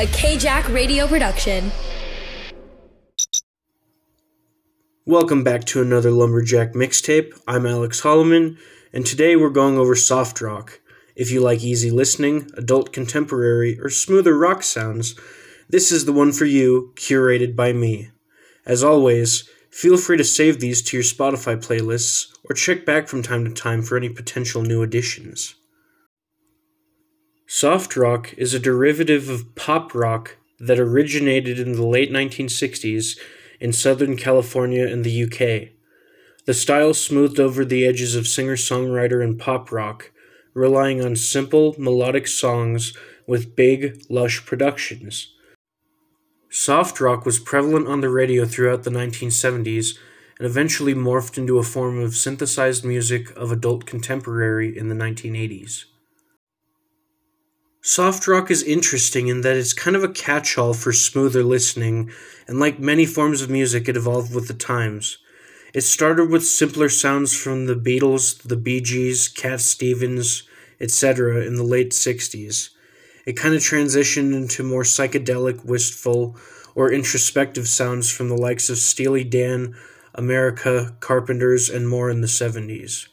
a KJack radio production. Welcome back to another Lumberjack mixtape. I'm Alex Holloman, and today we're going over soft rock. If you like easy listening, adult contemporary, or smoother rock sounds, this is the one for you, curated by me. As always, feel free to save these to your Spotify playlists or check back from time to time for any potential new additions. Soft rock is a derivative of pop rock that originated in the late 1960s in Southern California and the UK. The style smoothed over the edges of singer songwriter and pop rock, relying on simple, melodic songs with big, lush productions. Soft rock was prevalent on the radio throughout the 1970s and eventually morphed into a form of synthesized music of adult contemporary in the 1980s. Soft rock is interesting in that it's kind of a catch all for smoother listening, and like many forms of music, it evolved with the times. It started with simpler sounds from the Beatles, the Bee Gees, Cat Stevens, etc. in the late 60s. It kind of transitioned into more psychedelic, wistful, or introspective sounds from the likes of Steely Dan, America, Carpenters, and more in the 70s.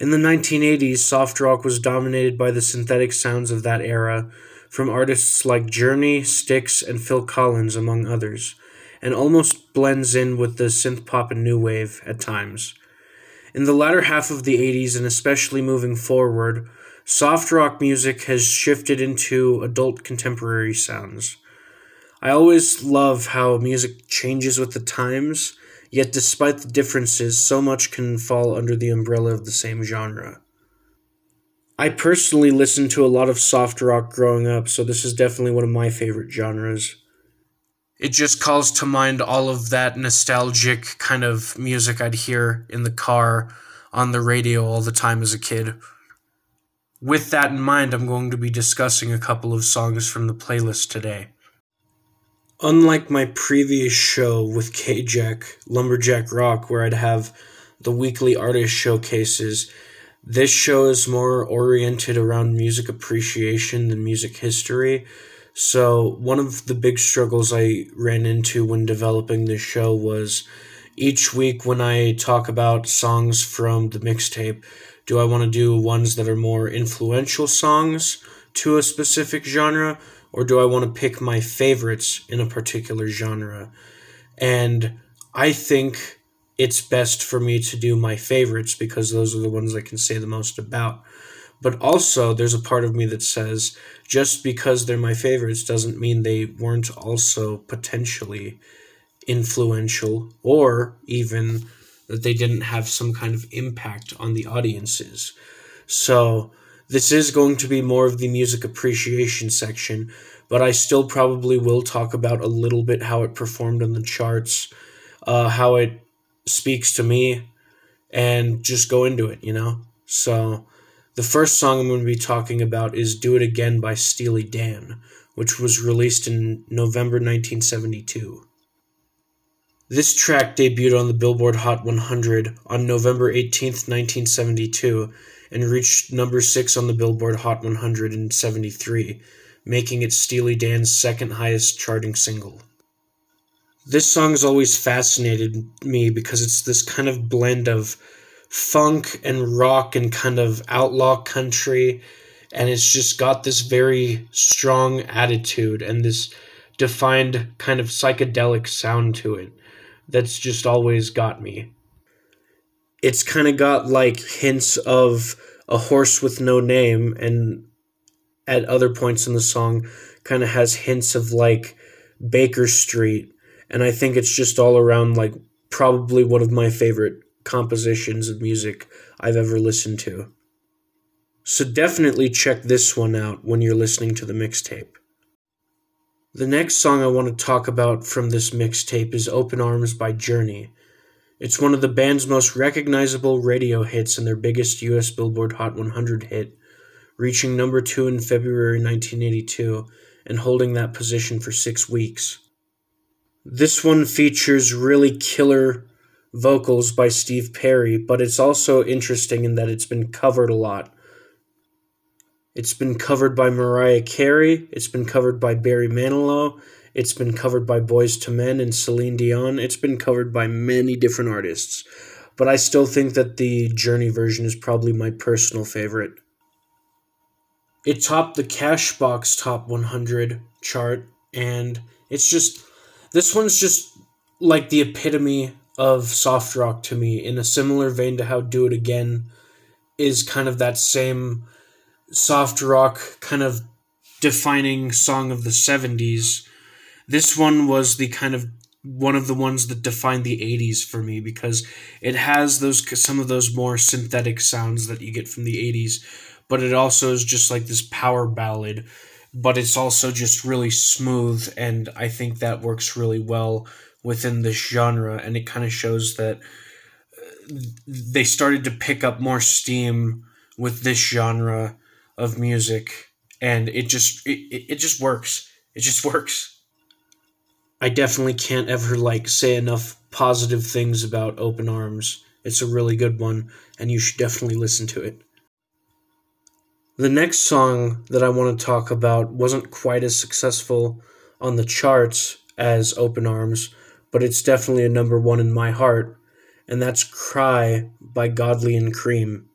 In the 1980s, soft rock was dominated by the synthetic sounds of that era, from artists like Journey, Styx, and Phil Collins, among others, and almost blends in with the synth pop and new wave at times. In the latter half of the 80s, and especially moving forward, soft rock music has shifted into adult contemporary sounds. I always love how music changes with the times Yet, despite the differences, so much can fall under the umbrella of the same genre. I personally listened to a lot of soft rock growing up, so this is definitely one of my favorite genres. It just calls to mind all of that nostalgic kind of music I'd hear in the car, on the radio all the time as a kid. With that in mind, I'm going to be discussing a couple of songs from the playlist today. Unlike my previous show with KJack, Lumberjack Rock, where I'd have the weekly artist showcases, this show is more oriented around music appreciation than music history. So, one of the big struggles I ran into when developing this show was each week when I talk about songs from the mixtape, do I want to do ones that are more influential songs to a specific genre? Or do I want to pick my favorites in a particular genre? And I think it's best for me to do my favorites because those are the ones I can say the most about. But also, there's a part of me that says just because they're my favorites doesn't mean they weren't also potentially influential or even that they didn't have some kind of impact on the audiences. So, this is going to be more of the music appreciation section, but I still probably will talk about a little bit how it performed on the charts, uh, how it speaks to me, and just go into it, you know? So, the first song I'm going to be talking about is Do It Again by Steely Dan, which was released in November 1972. This track debuted on the Billboard Hot 100 on November 18, 1972, and reached number 6 on the Billboard Hot 100 in 73, making it Steely Dan's second highest charting single. This song's always fascinated me because it's this kind of blend of funk and rock and kind of outlaw country and it's just got this very strong attitude and this defined kind of psychedelic sound to it that's just always got me it's kind of got like hints of a horse with no name and at other points in the song kind of has hints of like Baker Street and I think it's just all around like probably one of my favorite compositions of music I've ever listened to. So definitely check this one out when you're listening to the mixtape. The next song I want to talk about from this mixtape is Open Arms by Journey. It's one of the band's most recognizable radio hits and their biggest US Billboard Hot 100 hit, reaching number 2 in February 1982 and holding that position for 6 weeks. This one features really killer vocals by Steve Perry, but it's also interesting in that it's been covered a lot. It's been covered by Mariah Carey. It's been covered by Barry Manilow. It's been covered by Boyz II Men and Celine Dion. It's been covered by many different artists. But I still think that the Journey version is probably my personal favorite. It topped the Cashbox Top 100 chart, and it's just. This one's just like the epitome of soft rock to me, in a similar vein to how Do It Again is kind of that same soft rock kind of defining song of the 70s this one was the kind of one of the ones that defined the 80s for me because it has those some of those more synthetic sounds that you get from the 80s but it also is just like this power ballad but it's also just really smooth and i think that works really well within this genre and it kind of shows that uh, they started to pick up more steam with this genre of music and it just it, it just works. It just works I definitely can't ever like say enough positive things about Open Arms. It's a really good one, and you should definitely listen to it. The next song that I want to talk about wasn't quite as successful on the charts as Open Arms, but it's definitely a number one in my heart, and that's Cry by Godley and Creme.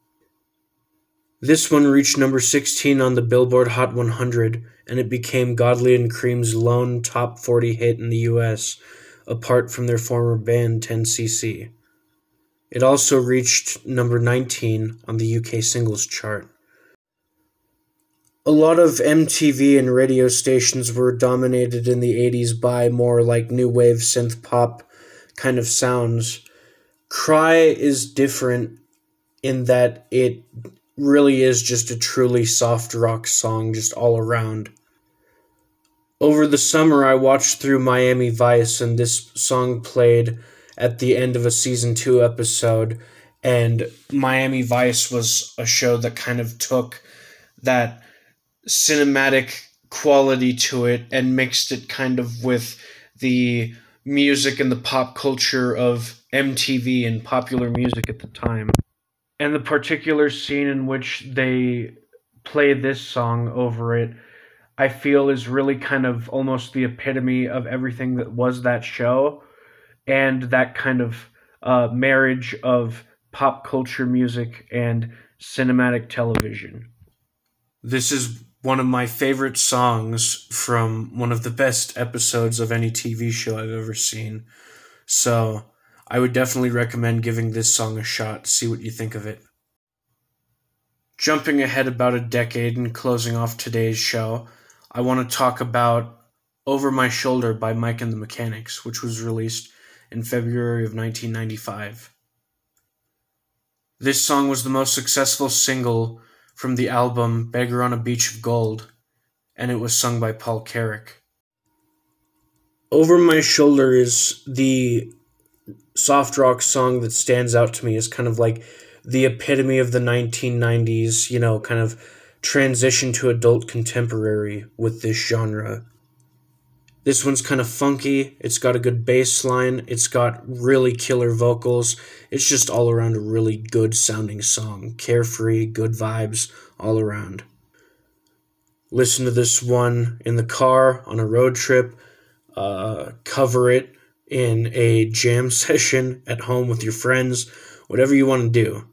This one reached number 16 on the Billboard Hot 100, and it became Godley and Creme's lone top 40 hit in the US, apart from their former band 10cc. It also reached number 19 on the UK singles chart. A lot of MTV and radio stations were dominated in the 80s by more like new wave synth pop kind of sounds. Cry is different in that it really is just a truly soft rock song, just all around. Over the summer, I watched through Miami Vice, and this song played at the end of a season two episode. And Miami Vice was a show that kind of took that cinematic quality to it and mixed it kind of with the music and the pop culture of MTV and popular music at the time and the particular scene in which they play this song over it i feel is really kind of almost the epitome of everything that was that show and that kind of uh, marriage of pop culture music and cinematic television. This is one of my favorite songs from one of the best episodes of any tv show i've ever seen. So I would definitely recommend giving this song a shot, see what you think of it. Jumping ahead about a decade and closing off today's show, I want to talk about Over My Shoulder by Mike and the Mechanics, which was released in February of 1995. This song was the most successful single from the album Beggar on a Beach of Gold, and it was sung by Paul Carrack. Over My Shoulder is the soft rock song that stands out to me is kind of like the epitome of the 1990s, you know, kind of transition to adult contemporary with this genre. This one's kind of funky. It's got a good bass line. It's got really killer vocals. It's just all around a really good sounding song. Carefree, good vibes all around. Listen to this one in the car, on a road trip. Uh, cover it in a jam session at home with your friends, whatever you want to do.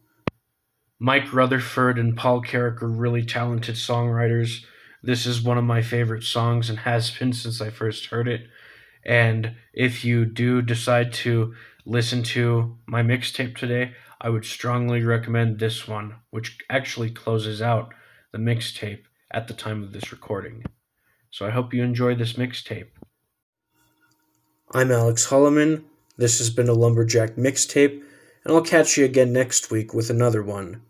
Mike Rutherford and Paul Carrack are really talented songwriters. This is one of my favorite songs and has been since I first heard it. And if you do decide to listen to my mixtape today, I would strongly recommend this one, which actually closes out the mixtape at the time of this recording. So I hope you enjoy this mixtape. I'm Alex Holloman. This has been a Lumberjack mixtape, and I'll catch you again next week with another one.